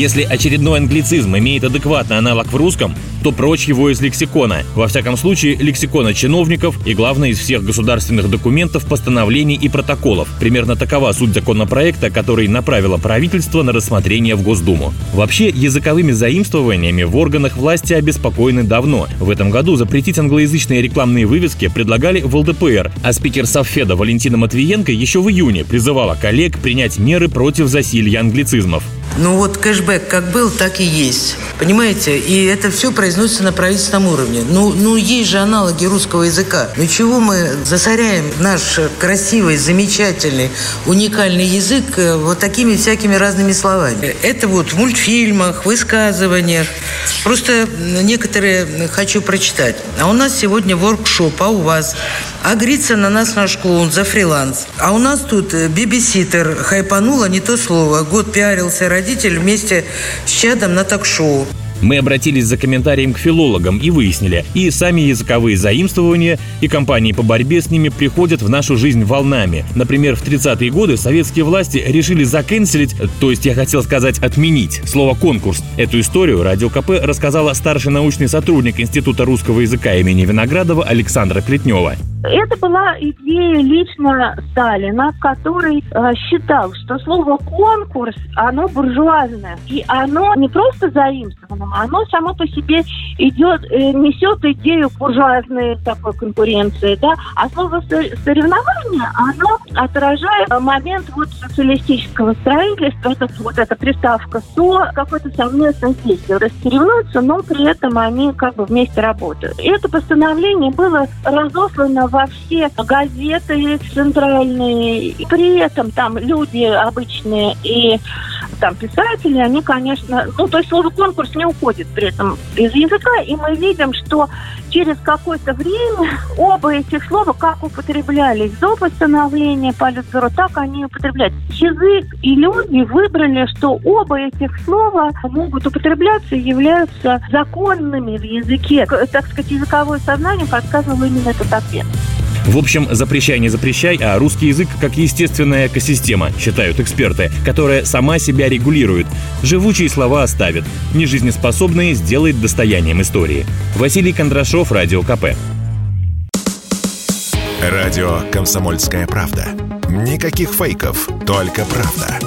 Если очередной англицизм имеет адекватный аналог в русском, то прочь его из лексикона. Во всяком случае, лексикона чиновников и, главное, из всех государственных документов, постановлений и протоколов. Примерно такова суть законопроекта, который направило правительство на рассмотрение в Госдуму. Вообще, языковыми заимствованиями в органах власти обеспокоены давно. В этом году запретить англоязычные рекламные вывески предлагали в ЛДПР, а спикер Совфеда Валентина Матвиенко еще в июне призывала коллег принять меры против засилья англицизмов. Ну вот кэшбэк как был, так и есть. Понимаете? И это все произносится на правительственном уровне. Ну, ну есть же аналоги русского языка. Ну чего мы засоряем наш красивый, замечательный, уникальный язык э, вот такими всякими разными словами? Это вот в мультфильмах, высказываниях. Просто некоторые хочу прочитать. А у нас сегодня воркшоп, а у вас? Агрится на нас наш клоун за фриланс. А у нас тут э, бибиситер хайпанула не то слово. Год пиарился родитель вместе с чадом на ток-шоу. Мы обратились за комментарием к филологам и выяснили, и сами языковые заимствования, и компании по борьбе с ними приходят в нашу жизнь волнами. Например, в 30-е годы советские власти решили закенселить, то есть я хотел сказать отменить, слово «конкурс». Эту историю Радио КП рассказала старший научный сотрудник Института русского языка имени Виноградова Александра Плетнева. Это была идея лично Сталина, который э, считал, что слово «конкурс», оно буржуазное. И оно не просто заимствовано, оно само по себе идет, э, несет идею буржуазной такой конкуренции, да, а слово «соревнование», оно отражает момент вот социалистического строительства, это, вот эта приставка «со», какое-то совместное действие. Рассоревнуются, но при этом они как бы вместе работают. И это постановление было разослано во все газеты центральные. И при этом там люди обычные и там писатели, они, конечно, ну, то есть слово конкурс не уходит при этом из языка, и мы видим, что через какое-то время оба этих слова как употреблялись до постановления Политбюро, так они и употребляются. Язык и люди выбрали, что оба этих слова могут употребляться и являются законными в языке. Так сказать, языковое сознание подсказывало именно этот ответ. В общем, запрещай, не запрещай, а русский язык как естественная экосистема, считают эксперты, которая сама себя регулирует. Живучие слова оставит, нежизнеспособные сделает достоянием истории. Василий Кондрашов, Радио КП. Радио «Комсомольская правда». Никаких фейков, только правда.